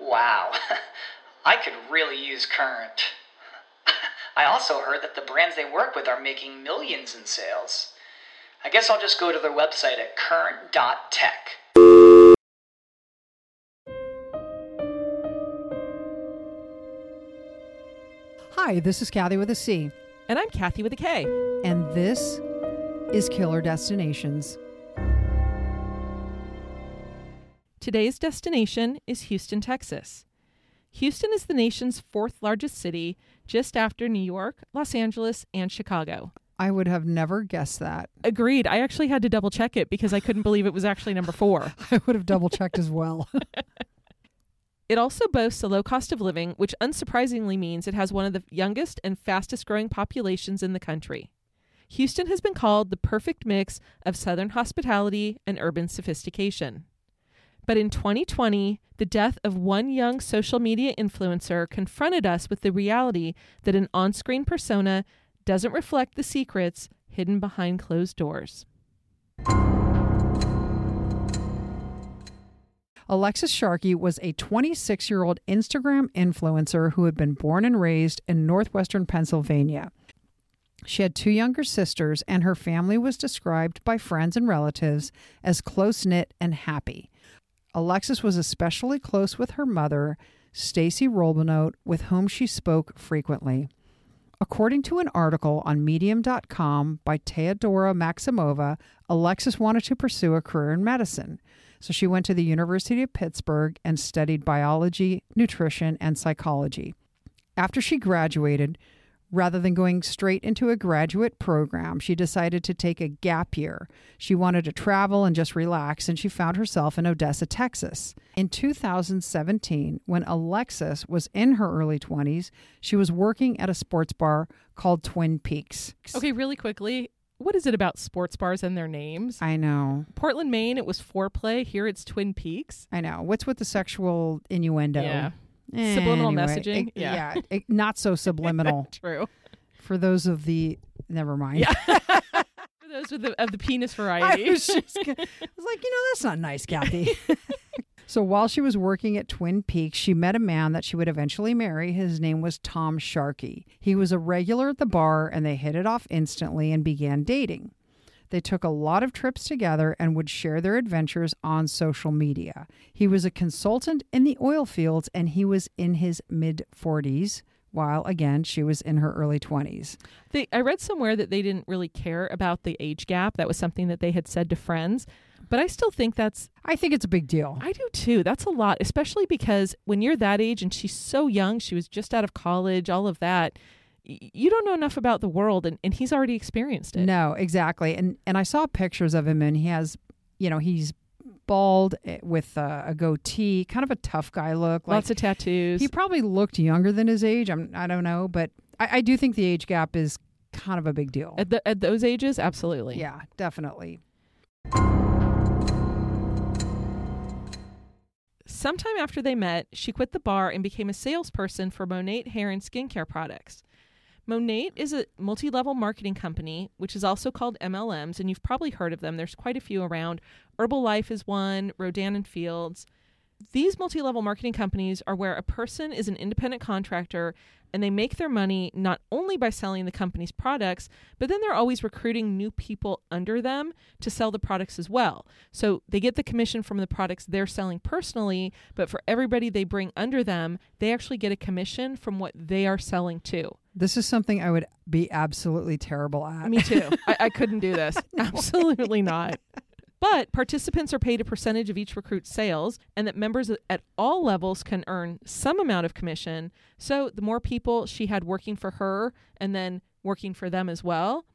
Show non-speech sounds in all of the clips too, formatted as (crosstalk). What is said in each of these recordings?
Wow, (laughs) I could really use Current. (laughs) I also heard that the brands they work with are making millions in sales. I guess I'll just go to their website at current.tech. Hi, this is Kathy with a C, And I'm Kathy with a K. and this is Killer Destinations. Today's destination is Houston, Texas. Houston is the nation's fourth largest city, just after New York, Los Angeles, and Chicago. I would have never guessed that. Agreed. I actually had to double check it because I couldn't believe it was actually number four. (laughs) I would have double checked as well. (laughs) (laughs) It also boasts a low cost of living, which unsurprisingly means it has one of the youngest and fastest growing populations in the country. Houston has been called the perfect mix of Southern hospitality and urban sophistication. But in 2020, the death of one young social media influencer confronted us with the reality that an on screen persona doesn't reflect the secrets hidden behind closed doors. Alexis Sharkey was a 26 year old Instagram influencer who had been born and raised in northwestern Pennsylvania. She had two younger sisters, and her family was described by friends and relatives as close knit and happy. Alexis was especially close with her mother, Stacy Robinault, with whom she spoke frequently. According to an article on Medium.com by Teodora Maximova, Alexis wanted to pursue a career in medicine. So she went to the University of Pittsburgh and studied biology, nutrition, and psychology. After she graduated, rather than going straight into a graduate program, she decided to take a gap year. She wanted to travel and just relax, and she found herself in Odessa, Texas. In 2017, when Alexis was in her early 20s, she was working at a sports bar called Twin Peaks. Okay, really quickly, what is it about sports bars and their names? I know. Portland, Maine, it was foreplay. Here it's Twin Peaks. I know. What's with the sexual innuendo? Yeah. Subliminal Anyway, messaging? it- Yeah. yeah, (laughs) it- not so subliminal (laughs) True. for those of the. Never mind. Yeah. (laughs) For those of the, of the penis variety. I was just. I was like, you know, that's not nice, Kathy. so while she was working at Twin Peaks, she met a man that she would eventually marry. His name was Tom Sharkey. He was a regular at the bar, and they hit it off instantly and began dating. They took a lot of trips together and would share their adventures on social media. He was a consultant in the oil fields and he was in his mid 40s, while again, she was in her early 20s. They, I read somewhere that they didn't really care about the age gap. That was something that they had said to friends. But I still think that's, I think it's a big deal. I do too. That's a lot, especially because when you're that age and she's so young, she was just out of college, all of that, you don't know enough about the world and, and he's already experienced it. No, exactly. And and I saw pictures of him and he has, you know, he's bald eh, with uh, a goatee, kind of a tough guy look. Like Lots of tattoos. he probably looked younger than his age. I'm I don't know, but I, I do think the age gap is kind of a big deal. at, the, at those ages, absolutely. Yeah, definitely. Sometime after they met, she quit the bar and became a salesperson for Monat Hair and Skincare products. Monat is a multi level marketing company, which is also called MLMs, and you've probably heard of them. There's quite a few around. Herbalife is one, Rodan and Fields. These multi level marketing companies are where a person is an independent contractor and they make their money not only by selling the company's products, but then they're always recruiting new people under them to sell the products as well. So they get the commission from the products they're selling personally, but for everybody they bring under them, they actually get a commission from what they are selling too. This is something I would be absolutely terrible at. Me too. I, I (laughs) couldn't do this. Absolutely not. But participants are paid a percentage of each recruit's sales, and that members at all levels can earn some amount of commission. So the more people she had working for her and then working for them as well,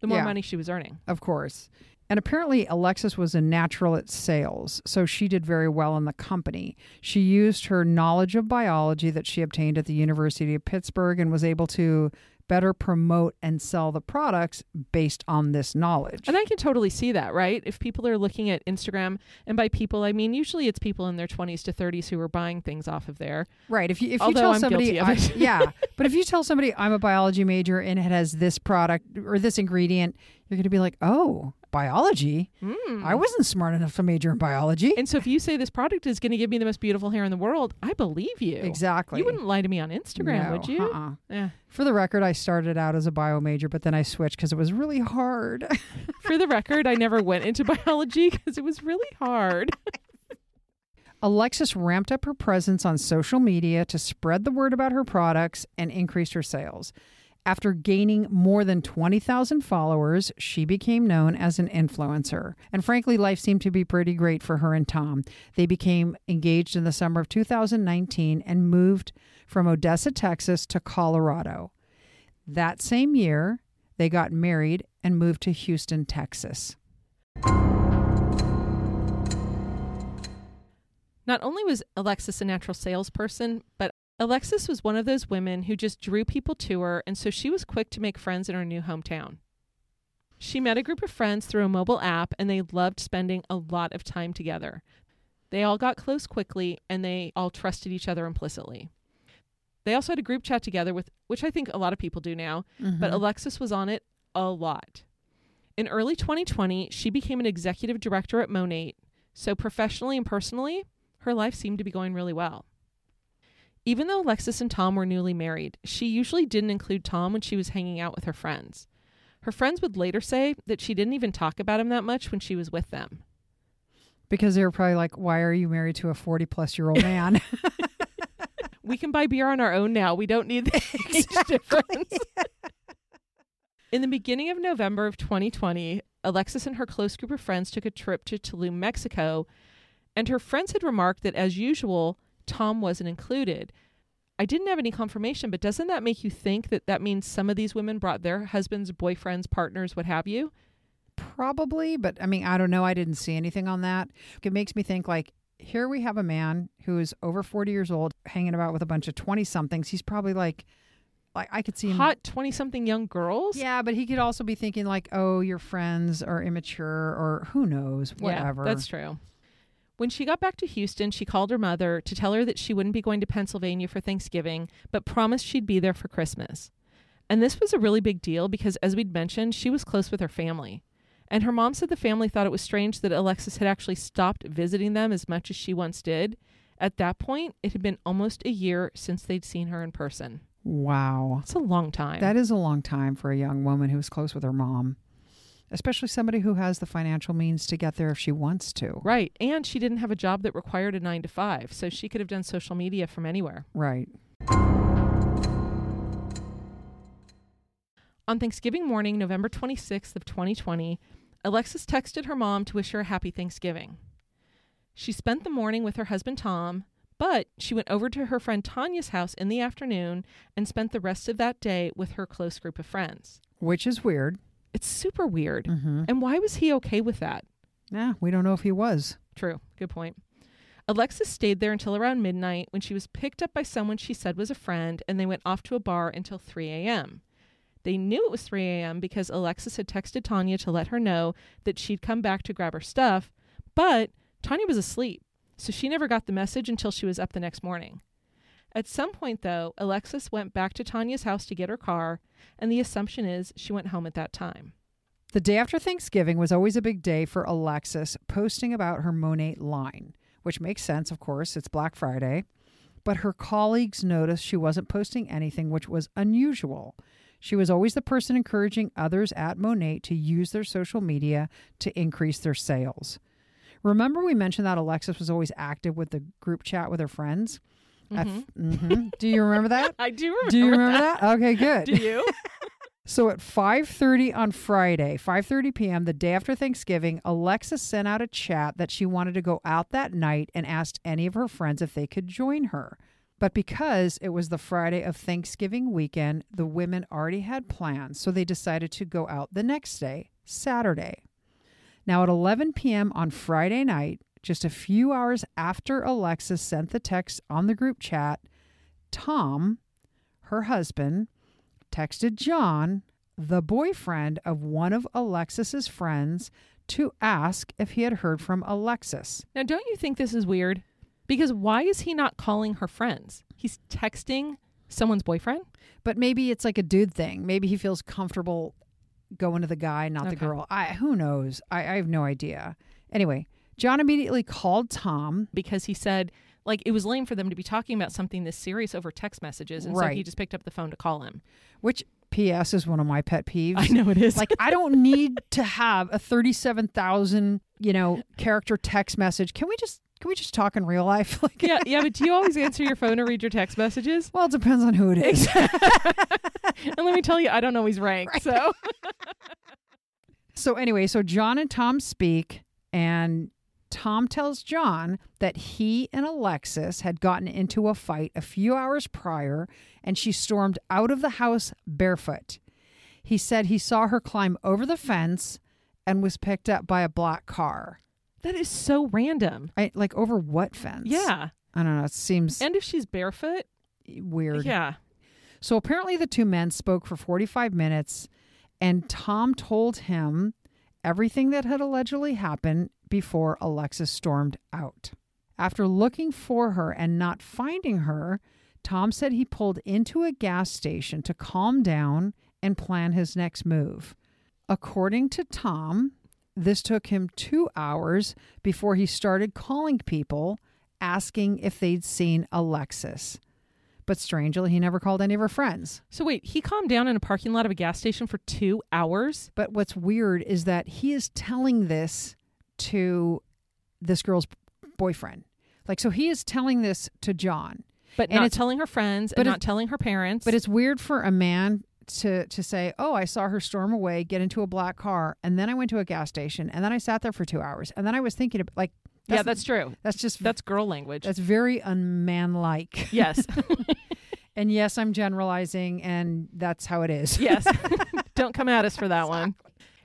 the more Yeah. money she was earning. Of course. And apparently, Alexis was a natural at sales, so she did very well in the company. She used her knowledge of biology that she obtained at the University of Pittsburgh and was able to better promote and sell the products based on this knowledge. And I can totally see that, right? If people are looking at Instagram, and by people I mean usually it's people in their 20s to 30s who are buying things off of there. Right. If you if you tell I'm somebody, I- (laughs) yeah, (laughs) but if you tell somebody I'm a biology major and it has this product or this ingredient, you're going to be like, oh, biology. Mm. I wasn't smart enough to major in biology. And so if you say this product is going to give me the most beautiful hair in the world, I believe you. exactly. You wouldn't lie to me on Instagram, No, would you? uh-uh. Yeah. For the record, I started out as a bio major, but then I switched because it was really hard. (laughs) For the record, I never went into biology because it was really hard. (laughs) Alexis ramped up her presence on social media to spread the word about her products and increase her sales. After gaining more than 20,000 followers, she became known as an influencer. And frankly, life seemed to be pretty great for her and Tom. They became engaged in the summer of 2019 and moved from Odessa, Texas to Colorado. That same year, they got married and moved to Houston, Texas. Not only was Alexis a natural salesperson, but Alexis was one of those women who just drew people to her, and so she was quick to make friends in her new hometown. She met a group of friends through a mobile app, and they loved spending a lot of time together. They all got close quickly, and they all trusted each other implicitly. They also had a group chat together with which I think a lot of people do now, but mm-hmm. Alexis was on it a lot. In early 2020, she became an executive director at Monat, so professionally and personally, her life seemed to be going really well. Even though Alexis and Tom were newly married, she usually didn't include Tom when she was hanging out with her friends. Her friends would later say that she didn't even talk about him that much when she was with them. Because they were probably like, why are you married to a 40 plus year old (laughs) man? (laughs) We can buy beer on our own now. We don't need the (laughs) age difference. In the beginning of November of 2020, Alexis and her close group of friends took a trip to Tulum, Mexico, and her friends had remarked that, as usual, Tom wasn't included. I didn't have any confirmation, but doesn't that make you think that that means some of these women brought their husbands, boyfriends, partners, what have you? Probably, but I mean, I don't know. I didn't see anything on that. It makes me think like, here we have a man who is over 40 years old hanging about with a bunch of 20 somethings. He's probably like, like I could see him. Hot 20 something young girls? Yeah, but he could also be thinking like, oh, your friends are immature or who knows, whatever. Yeah, that's true. When she got back to Houston, she called her mother to tell her that she wouldn't be going to Pennsylvania for Thanksgiving, but promised she'd be there for Christmas. And this was a really big deal because, as we'd mentioned, she was close with her family. And her mom said the family thought it was strange that Alexis had actually stopped visiting them as much as she once did. At that point, it had been almost a year since they'd seen her in person. wow. It's a long time. That is a long time for a young woman who's close with her mom, especially somebody who has the financial means to get there if she wants to. right. And she didn't have a job that required a nine to five, so she could have done social media from anywhere. Right. On Thanksgiving morning, November 26th of 2020, Alexis texted her mom to wish her a happy Thanksgiving. She spent the morning with her husband Tom, but she went over to her friend Tanya's house in the afternoon and spent the rest of that day with her close group of friends. Which is weird. It's super weird. Mm-hmm. And why was he okay with that? Yeah, we don't know if he was. True. Good point. Alexis stayed there until around midnight when she was picked up by someone she said was a friend, and they went off to a bar until 3 a.m. They knew it was 3 a.m. because Alexis had texted Tanya to let her know that she'd come back to grab her stuff, but Tanya was asleep, so she never got the message until she was up the next morning. At some point, though, Alexis went back to Tanya's house to get her car, and the assumption is she went home at that time. The day after Thanksgiving was always a big day for Alexis, posting about her Monat line, which makes sense, of course. It's Black Friday. But her colleagues noticed she wasn't posting anything, which was unusual. She was always the person encouraging others at Monat to use their social media to increase their sales. Remember, we mentioned that Alexis was always active with the group chat with her friends? At- mhm. Do you remember that? (laughs) I do remember. Do you remember that? Okay, good. Do you? (laughs) (laughs) So at 5:30 on Friday, 5:30 p.m., the day after Thanksgiving, Alexis sent out a chat that she wanted to go out that night and asked any of her friends if they could join her. But because it was the Friday of Thanksgiving weekend, the women already had plans, so they decided to go out the next day, Saturday. Now, at 11 p.m. on Friday night, just a few hours after Alexis sent the text on the group chat, Tom, her husband, texted John, the boyfriend of one of Alexis's friends, to ask if he had heard from Alexis. Now, don't you think this is weird? Because why is he not calling her friends? He's texting someone's boyfriend? But maybe it's like a dude thing. Maybe he feels comfortable going to the guy, not the girl. I who knows? I, I have no idea. Anyway, John immediately called Tom. Because he said, like, it was lame for them to be talking about something this serious over text messages. And so he Right. just picked up the phone to call him. Which P.S. is one of my pet peeves. I know it is. Like I don't need to have a thirty-seven thousand, you know, character text message. Can we just can we just talk in real life? (laughs) Like, yeah, yeah, but do you always answer your phone or read your text messages? well, it depends on who it is. (laughs) and let me tell you, I don't always rank. So (laughs) So anyway, so John and Tom speak, and Tom tells John that he and Alexis had gotten into a fight a few hours prior, and she stormed out of the house barefoot. He said he saw her climb over the fence and was picked up by a black car. that is so random. I, like over what fence? Yeah. I don't know. It seems And if she's barefoot, weird. yeah. So apparently, the two men spoke for 45 minutes, and Tom told him everything that had allegedly happened before Alexis stormed out. After looking for her and not finding her, Tom said he pulled into a gas station to calm down and plan his next move. According to Tom, this took him two hours before he started calling people asking if they'd seen Alexis. But strangely, he never called any of her friends. So wait, he calmed down in a parking lot of a gas station for two hours? But what's weird is that he is telling this to this girl's boyfriend. Like, so he is telling this to John. But And not it's- telling her friends but and not telling her parents. But it's weird for a man to to say, "Oh, I saw her storm away, get into a black car, and then I went to a gas station, and then I sat there for two hours, and then I was thinking, of, like, yeah, that's true. that's just That's girl language. that's very unmanlike. yes. (laughs) And yes, I'm generalizing, and that's how it is. yes. (laughs) Don't come at us for that one.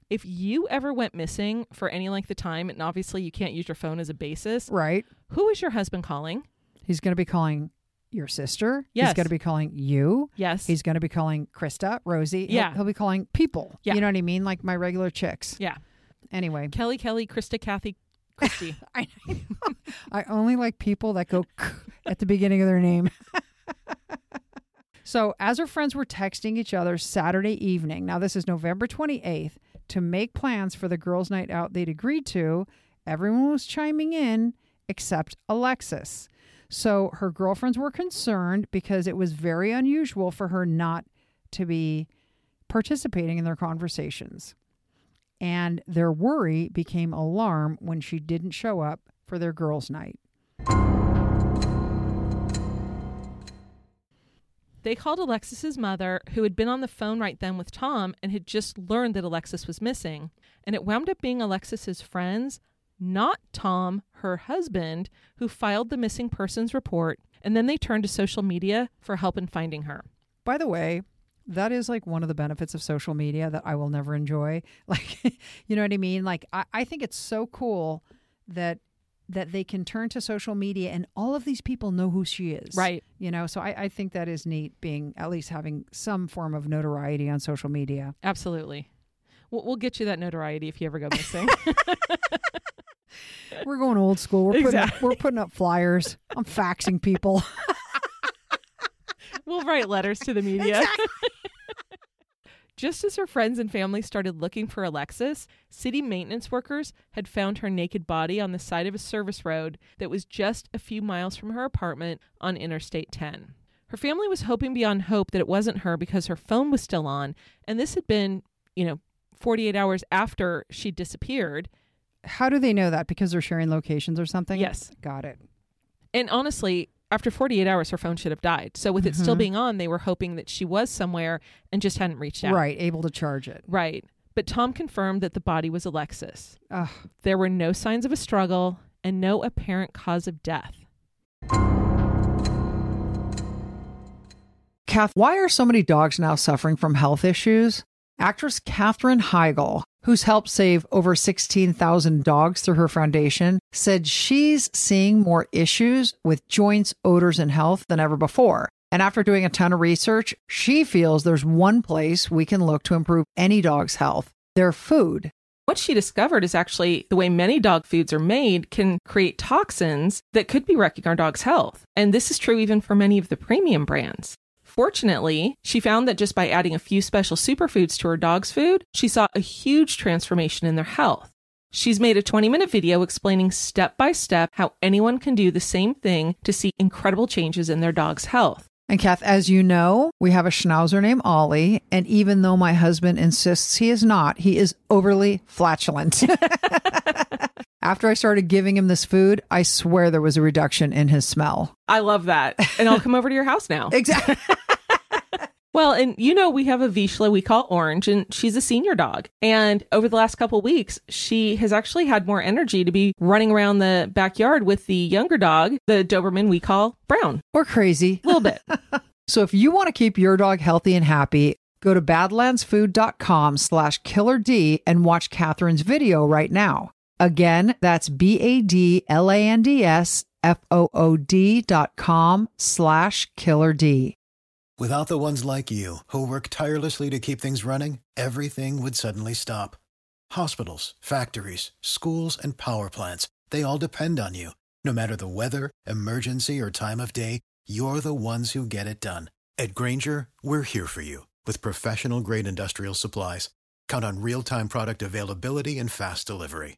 If you ever went missing for any length of time, and obviously you can't use your phone as a basis, right. who is your husband calling? He's going to be calling your sister. Yes. He's going to be calling you. Yes. He's going to be calling Krista, Rosie. He'll- Yeah. He'll, be calling people. Yeah. You know what I mean? Like my regular chicks. yeah. Anyway, Kelly, Kelly, Krista, Kathy, Christy. (laughs) I, (laughs) I only like people that go at the beginning of their name. (laughs) so, as her friends were texting each other Saturday evening, now this is November 28th, to make plans for the girls' night out they'd agreed to, everyone was chiming in except Alexis. So, her girlfriends were concerned because it was very unusual for her not to be participating in their conversations. And their worry became alarm when she didn't show up for their girls' night. They called Alexis's mother, who had been on the phone right then with Tom and had just learned that Alexis was missing. And it wound up being Alexis's friends, not Tom, her husband, who filed the missing persons report. And then they turned to social media for help in finding her. By the way, that is like one of the benefits of social media that I will never enjoy. (laughs) Like, you know what I mean? Like, I, I think it's so cool that that they can turn to social media and all of these people know who she is. Right. You know, so I, I think that is neat being at least having some form of notoriety on social media. Absolutely. We'll, we'll get you that notoriety if you ever go missing. (laughs) (laughs) We're going old school. We're putting, up, we're putting up flyers. I'm faxing people. we'll write letters to the media. Just as her friends and family started looking for Alexis, city maintenance workers had found her naked body on the side of a service road that was just a few miles from her apartment on Interstate 10. Her family was hoping beyond hope that it wasn't her because her phone was still on, and this had been, you know, 48 hours after she disappeared. How do they know that? Because they're sharing locations or something? Yes. Got it. And honestly, after 48 hours, her phone should have died. So with it still Mhm. being on, they were hoping that she was somewhere and just hadn't reached out. Right. Able to charge it. Right. But Tom confirmed that the body was Alexis. Ugh. There were no signs of a struggle and no apparent cause of death. Kath, why are so many dogs now suffering from health issues? Actress Katherine Heigl, who's helped save over 16,000 dogs through her foundation, said she's seeing more issues with joints, odors, and health than ever before. And after doing a ton of research, she feels there's one place we can look to improve any dog's health their food. What she discovered is actually the way many dog foods are made can create toxins that could be wrecking our dog's health. And this is true even for many of the premium brands. Fortunately, she found that just by adding a few special superfoods to her dog's food, she saw a huge transformation in their health. She's made a 20 minute video explaining step by step how anyone can do the same thing to see incredible changes in their dog's health. And Kath, as you know, we have a schnauzer named Ollie. And even though my husband insists he is not, he is overly flatulent. (laughs) After I started giving him this food, I swear there was a reduction in his smell. I love that. And I'll come over to your house now. (laughs) Exactly. (laughs) Well, and you know, we have a Vizsla we call Orange, and she's a senior dog. And over the last couple weeks, she has actually had more energy to be running around the backyard with the younger dog, the Doberman we call Brown. or crazy. A little bit. (laughs) So if you want to keep your dog healthy and happy, go to badlandsfood.com slash killer D and watch Katherine's video right now. Again, that's B-A-D-L-A-N-D-S F-O-O-D dot com slash killer D. Without the ones like you, who work tirelessly to keep things running, everything would suddenly stop. Hospitals, factories, schools, and power plants, they all depend on you. No matter the weather, emergency, or time of day, you're the ones who get it done. At Grainger, we're here for you with professional grade industrial supplies. Count on real time product availability and fast delivery.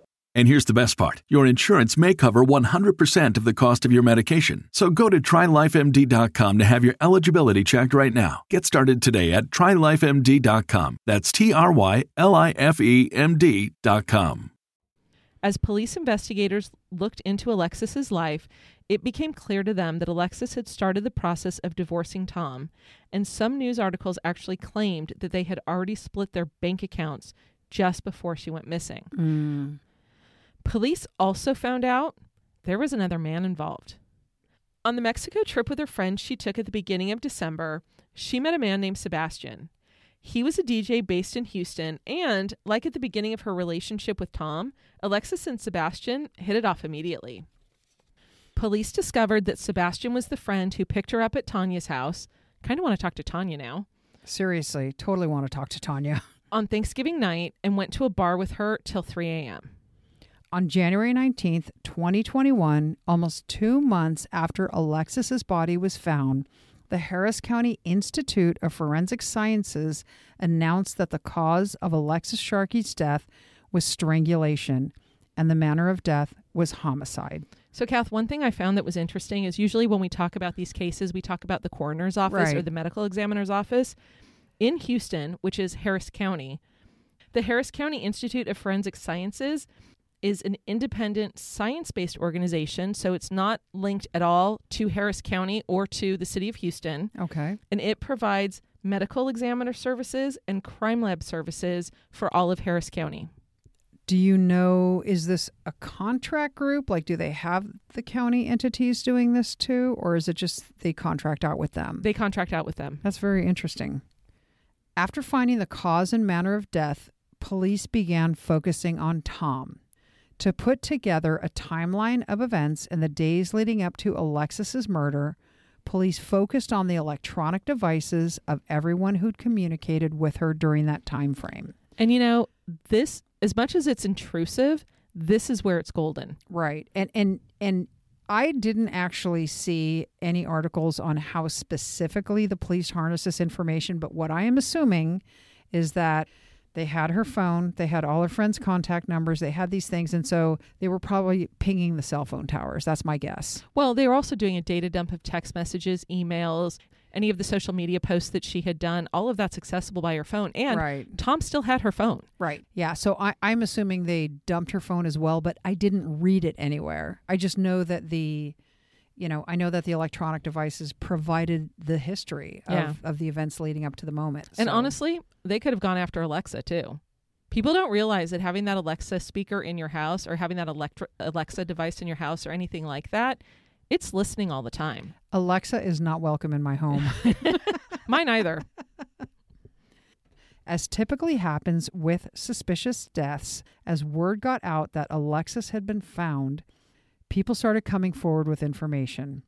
And here's the best part your insurance may cover 100% of the cost of your medication. So go to trylifemd.com to have your eligibility checked right now. Get started today at trylifemd.com. That's T R Y L I F E M D.com. As police investigators looked into Alexis's life, it became clear to them that Alexis had started the process of divorcing Tom, and some news articles actually claimed that they had already split their bank accounts just before she went missing. Mm. Police also found out there was another man involved. On the Mexico trip with her friend she took at the beginning of December, she met a man named Sebastian. He was a DJ based in Houston, and like at the beginning of her relationship with Tom, Alexis and Sebastian hit it off immediately. Police discovered that Sebastian was the friend who picked her up at Tanya's house. Kind of want to talk to Tanya now. Seriously, totally want to talk to Tanya. (laughs) On Thanksgiving night and went to a bar with her till 3 a.m. On January 19th, 2021, almost two months after Alexis's body was found, the Harris County Institute of Forensic Sciences announced that the cause of Alexis Sharkey's death was strangulation and the manner of death was homicide. So, Kath, one thing I found that was interesting is usually when we talk about these cases, we talk about the coroner's office or the medical examiner's office. In Houston, which is Harris County, the Harris County Institute of Forensic Sciences is an independent science based organization. So, it's not linked at all to Harris County or to the city of Houston. Okay. And it provides medical examiner services and crime lab services for all of Harris County. Do you know, is this a contract group? Like, do they have the county entities doing this too? Or is it just they contract out with them? They contract out with them. That's very interesting. After finding the cause and manner of death, police began focusing on Tom to put together a timeline of events in the days leading up to Alexis's murder. Police focused on the electronic devices of everyone who'd communicated with her during that time frame. And you know, this as much as it's intrusive, this is where it's golden. Right. And and and I didn't actually see any articles on how specifically the police harnessed this information, but what I am assuming is that they had her phone, they had all her friends' contact numbers, they had these things, and so they were probably pinging the cell phone towers. That's my guess. Well, they were also doing a data dump of text messages, emails, any of the social media posts that she had done. All of that's accessible by her phone. And Right. Tom still had her phone. Right. Yeah. So I, I'm assuming they dumped her phone as well, but I didn't read it anywhere. I just know that the, you know, I know that the electronic devices provided the history of, Yeah. of the events leading up to the moment. And honestly, they could have gone after Alexa too. People don't realize that having that Alexa speaker in your house or having that electri- Alexa device in your house or anything like that, it's listening all the time. Alexa is not welcome in my home. (laughs) (laughs) Mine either. As typically happens with suspicious deaths, as word got out that Alexis had been found, people started coming forward with information.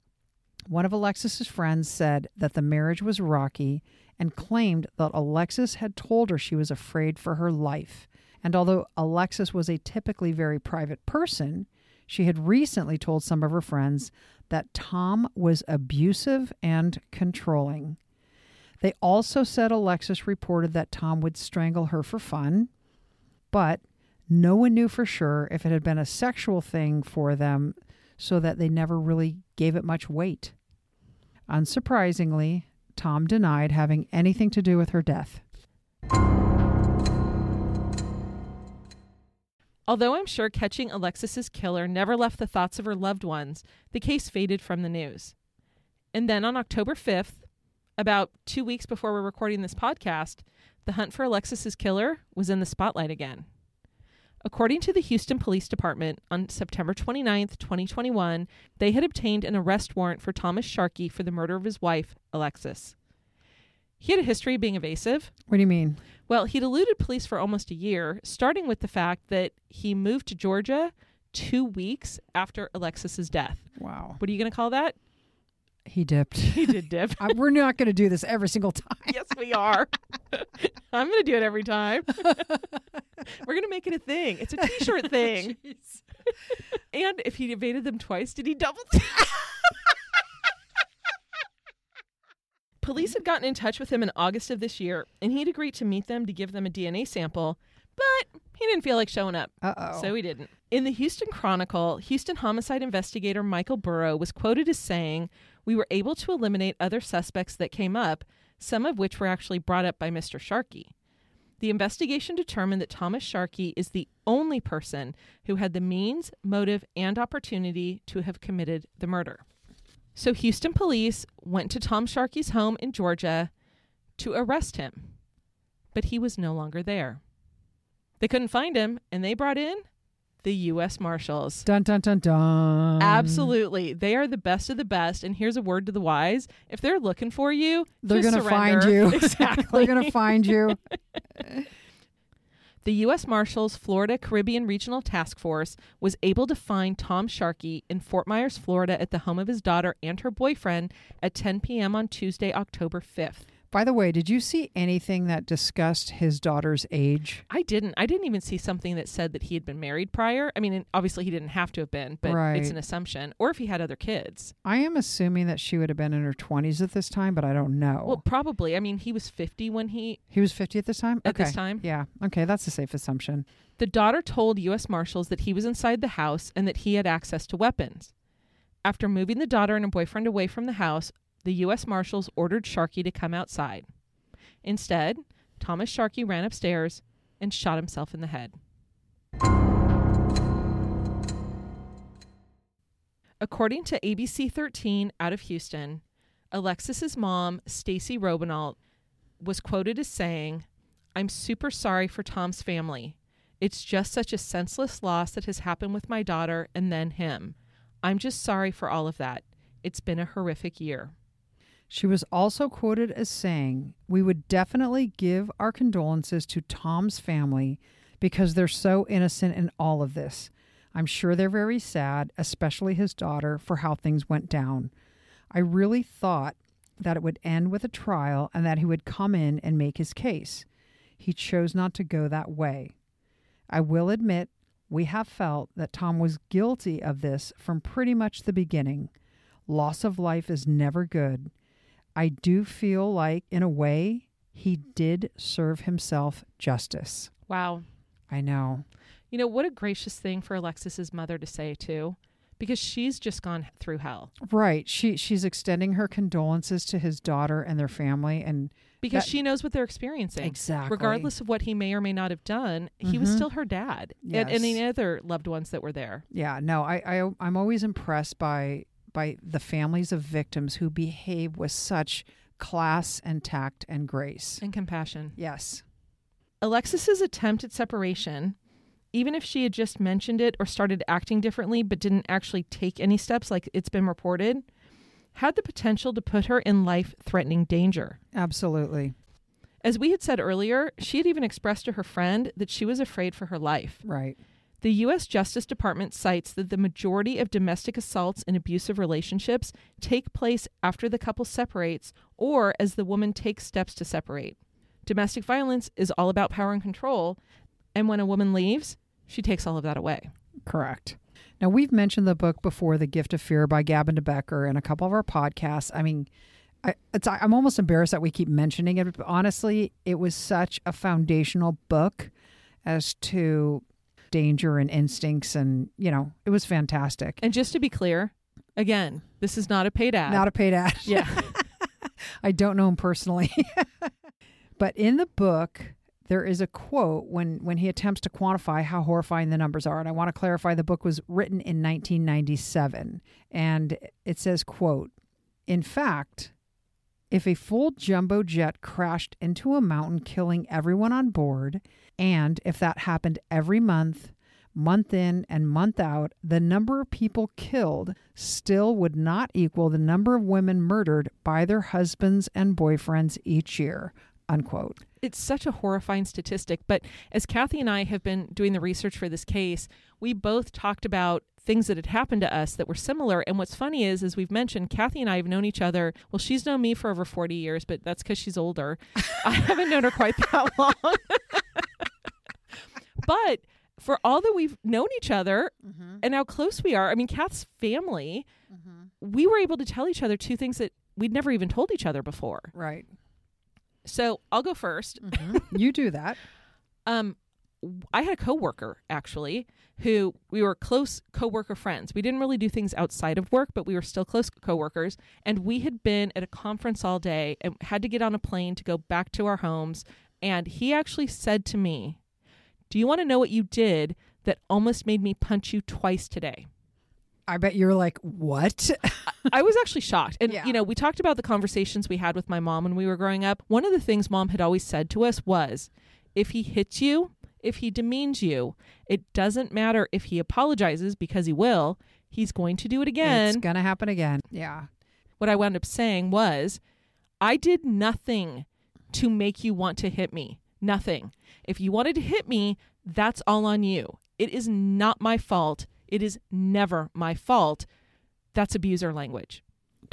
One of Alexis's friends said that the marriage was rocky and claimed that Alexis had told her she was afraid for her life. And although Alexis was a typically very private person, she had recently told some of her friends that Tom was abusive and controlling. They also said Alexis reported that Tom would strangle her for fun, but no one knew for sure if it had been a sexual thing for them, so that they never really gave it much weight. Unsurprisingly, Tom denied having anything to do with her death. Although I'm sure catching Alexis's killer never left the thoughts of her loved ones, the case faded from the news. And then on October 5th, about two weeks before we're recording this podcast, the hunt for Alexis's killer was in the spotlight again. According to the Houston Police Department, on September 29th, 2021, they had obtained an arrest warrant for Thomas Sharkey for the murder of his wife, Alexis. He had a history of being evasive. What do you mean? Well, he'd eluded police for almost a year, starting with the fact that he moved to Georgia two weeks after Alexis's death. Wow. What are you going to call that? He dipped. He did dip. (laughs) I- We're not going to do this every single time. yes, we are. (laughs) I'm going to do it every time. (laughs) We're going to make it a thing. It's a t-shirt thing. and if he evaded them twice, did he double? Police had gotten in touch with him in August of this year, and he'd agreed to meet them to give them a DNA sample, but he didn't feel like showing up. Uh oh. So he didn't. In the Houston Chronicle, Houston homicide investigator Michael Burrow was quoted as saying, We were able to eliminate other suspects that came up, some of which were actually brought up by Mr. Sharkey. The investigation determined that Thomas Sharkey is the only person who had the means, motive, and opportunity to have committed the murder. So Houston police went to Tom Sharkey's home in Georgia to arrest him, but he was no longer there. They couldn't find him, and they brought in the U.S. Marshals. Dun dun dun dun. Absolutely. They are the best of the best. And here's a word to the wise if they're looking for you, They're gonna find you. (laughs) (laughs) Exactly. They're going to find you. (laughs) The U.S. Marshals Florida Caribbean Regional Task Force was able to find Tom Sharkey in Fort Myers, Florida, at the home of his daughter and her boyfriend at 10 p.m. on Tuesday, October 5th. By the way, did you see anything that discussed his daughter's age? I didn't. I didn't even see something that said that he had been married prior. I mean, obviously he didn't have to have been, but Right. it's an assumption. Or if he had other kids. I am assuming that she would have been in her 20s at this time, but I don't know. Well, probably. I mean, he was 50 when he. he was 50 at this time? At okay. this time? Yeah. Okay, that's a safe assumption. The daughter told U.S. Marshals that he was inside the house and that he had access to weapons. After moving the daughter and her boyfriend away from the house, the U.S. Marshals ordered Sharkey to come outside. Instead, Thomas Sharkey ran upstairs and shot himself in the head. According to ABC 13 out of Houston, Alexis's mom, Stacy Robinault, was quoted as saying, "I'm super sorry for Tom's family. It's just such a senseless loss that has happened with my daughter and then him. I'm just sorry for all of that. It's been a horrific year." She was also quoted as saying, We would definitely give our condolences to Tom's family because they're so innocent in all of this. I'm sure they're very sad, especially his daughter, for how things went down. I really thought that it would end with a trial and that he would come in and make his case. He chose not to go that way. I will admit, We have felt that Tom was guilty of this from pretty much the beginning. Loss of life is never good. I do feel like, in a way, he did serve himself justice. Wow. I know. You know, what a gracious thing for Alexis's mother to say, too, because she's just gone through hell. Right. She she's extending her condolences to his daughter and their family and Because That- she knows what they're experiencing. Exactly. Regardless of what he may or may not have done, he was Mhm. still her dad and, and any other loved ones that were there. Yeah, no, I, I I'm always impressed by by the families of victims who behave with such class and tact and grace. And compassion. Yes. Alexis's attempt at separation, even if she had just mentioned it or started acting differently but didn't actually take any steps like it's been reported, had the potential to put her in life threatening danger. Absolutely. As we had said earlier, she had even expressed to her friend that she was afraid for her life. Right. The U.S. Justice Department cites that the majority of domestic assaults and abusive relationships take place after the couple separates or as the woman takes steps to separate. Domestic violence is all about power and control, and when a woman leaves, she takes all of that away. Correct. Now we've mentioned the book before, The Gift of Fear by Gavin de Becker, in a couple of our podcasts. I mean, I, I'm almost embarrassed that we keep mentioning it, but honestly, it was such a foundational book as to danger and instincts, and you know, it was fantastic. And just to be clear, again, this is not a paid ad. Not a paid ad. yeah. (laughs) I don't know him personally. (laughs) but in the book, there is a quote when, when he attempts to quantify how horrifying the numbers are. And I want to clarify the book was written in 1997. And it says, quote, in fact, if a full jumbo jet crashed into a mountain, killing everyone on board, and if that happened every month, month in and month out, the number of people killed still would not equal the number of women murdered by their husbands and boyfriends each year. Unquote. it's such a horrifying statistic. But as Kathy and I have been doing the research for this case, we both talked about things that had happened to us that were similar. And what's funny is, as we've mentioned, Kathy and I have known each other. Well, she's known me for over 40 years, but that's because she's older. (laughs) I haven't known her quite that (laughs) long. (laughs) but for all that we've known each other mm-hmm. and how close we are, I mean, Kath's family, mm-hmm. we were able to tell each other two things that we'd never even told each other before. Right. So I'll go 1st mm-hmm. you do that. Um, I had a coworker actually who we were close coworker friends. We didn't really do things outside of work, but we were still close coworkers. And we had been at a conference all day and had to get on a plane to go back to our homes. And he actually said to me, "Do you want to know what you did that almost made me punch you twice today?" I bet you're like, what? I was actually shocked. And, Yeah. you know, we talked about the conversations we had with my mom when we were growing up. One of the things mom had always said to us was if he hits you, if he demeans you, it doesn't matter if he apologizes because he will, he's going to do it again. it's going to happen again. Yeah. what I wound up saying was, I did nothing to make you want to hit me. Nothing. If you wanted to hit me, that's all on you. It is not my fault. It is never my fault. That's abuser language.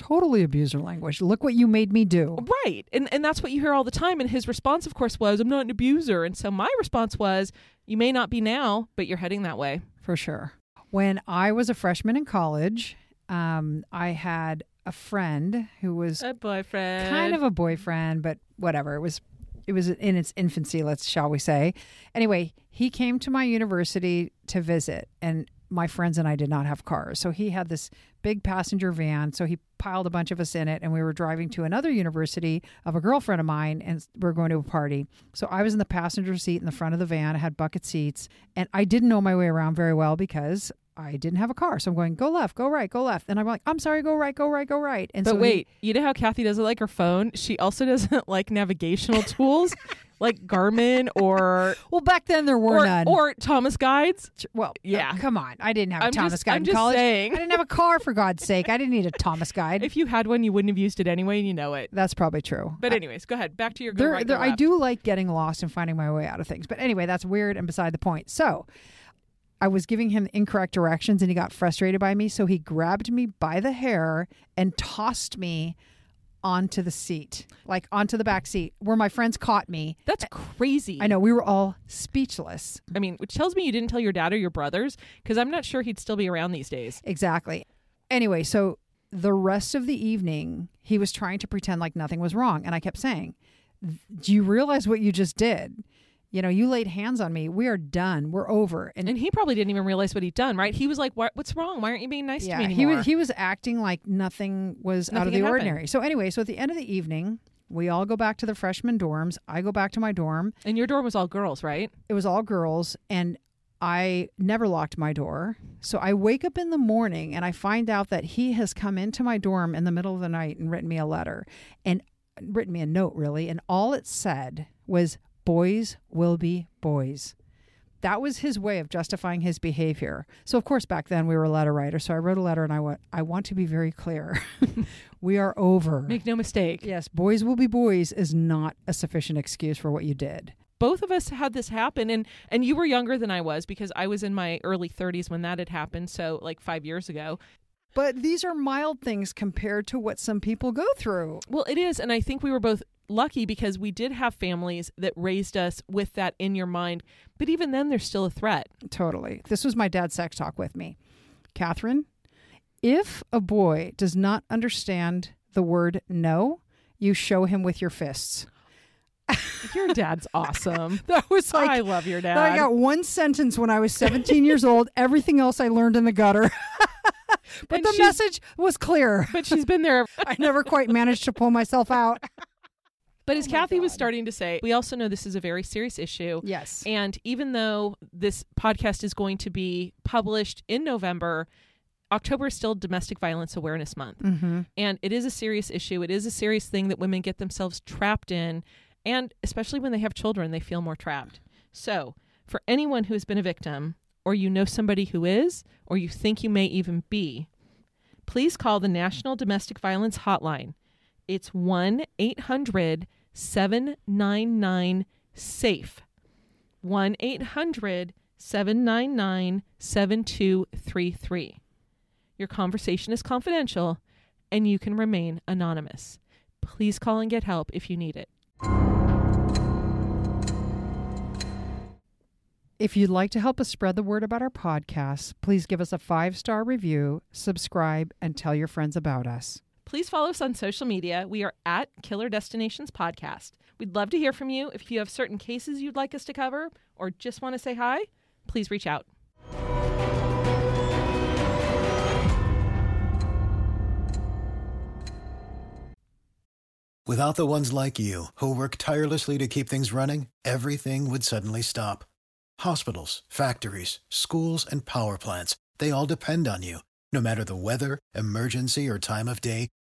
Totally abuser language. Look what you made me do. Right. And and that's what you hear all the time. And his response, of course, was, I'm not an abuser. And so my response was, You may not be now, but you're heading that way. For sure. When I was a freshman in college, um, I had a friend who was A boyfriend. kind of a boyfriend, but whatever. It was it was in its infancy, let's shall we say. Anyway, he came to my university to visit and my friends and I did not have cars. So he had this big passenger van, so he piled a bunch of us in it and we were driving to another university of a girlfriend of mine and we are going to a party. So I was in the passenger seat in the front of the van, I had bucket seats, and I didn't know my way around very well because I didn't have a car. So I'm going, go left, go right, go left. And I'm like, I'm sorry, go right, go right, go right. And But so he- wait, you know how Kathy doesn't like her phone? She also (laughs) doesn't like navigational tools (laughs) like Garmin or well, back then there were or, none. or Thomas guides. Well, Yeah. come on. I didn't have a I'm Thomas just- guide I'm in just college. saying. I didn't have a car for God's sake. I didn't need a Thomas guide. If you had one, you wouldn't have used it anyway, and you know it. That's probably true. But anyways, go ahead. Back to your go there, right, there, I do like getting lost and finding my way out of things. But anyway, that's weird and beside the point. So I was giving him incorrect directions and he got frustrated by me. So he grabbed me by the hair and tossed me onto the seat, like onto the back seat where my friends caught me. That's crazy. I know we were all speechless. I mean, which tells me you didn't tell your dad or your brothers because I'm not sure he'd still be around these days. Exactly. Anyway, so the rest of the evening, he was trying to pretend like nothing was wrong. And I kept saying, Do you realize what you just did? You know, you laid hands on me. We are done. We're over. And and he probably didn't even realize what he'd done, right? He was like, what, What's wrong? Why aren't you being nice yeah, to me he was he was acting like nothing was out of the ordinary. happened. So anyway, so at the end of the evening, we all go back to the freshman dorms. I go back to my dorm. and your dorm was all girls, right? It was all girls and I never locked my door. So I wake up in the morning and I find out that he has come into my dorm in the middle of the night and written me a letter and written me a note really and all it said was boys will be boys. That was his way of justifying his behavior. So of course back then we were a letter writers. So I wrote a letter and I went I want to be very clear. (laughs) we are over. Make no mistake. yes, boys will be boys is not a sufficient excuse for what you did. both of us had this happen and and you were younger than I was because I was in my early 30s when that had happened so like 5 years ago But these are mild things compared to what some people go through. well it is and I think we were both lucky because we did have families that raised us with that in your mind but even then there's still a threat Totally. This was my dad's sex talk with me. Katherine, if a boy does not understand the word no, you show him with your fists. (laughs) your dad's awesome (laughs) That was like, I love your dad I got one sentence when I was 17 years old. Everything else I learned in the gutter. (laughs) but And the message was clear. but she's been there I never quite managed to pull myself out. But as Oh Kathy was starting to say, we also know this is a very serious issue. Yes. And even though this podcast is going to be published in November, October is still Domestic Violence Awareness Month. Mm-hmm. And it is a serious issue. It is a serious thing that women get themselves trapped in. And especially when they have children, they feel more trapped. So, for anyone who has been a victim, or you know somebody who is, or you think you may even be, please call the National Domestic Violence Hotline. It's 1 800 799 SAFE. 1 800 799 7233. Your conversation is confidential and you can remain anonymous. Please call and get help if you need it. If you'd like to help us spread the word about our podcast, please give us a five star review, subscribe, and tell your friends about us. Please follow us on social media. We are at Killer Destinations Podcast. We'd love to hear from you. If you have certain cases you'd like us to cover or just want to say hi, please reach out. Without the ones like you, who work tirelessly to keep things running, everything would suddenly stop. Hospitals, factories, schools, and power plants, they all depend on you. No matter the weather, emergency, or time of day,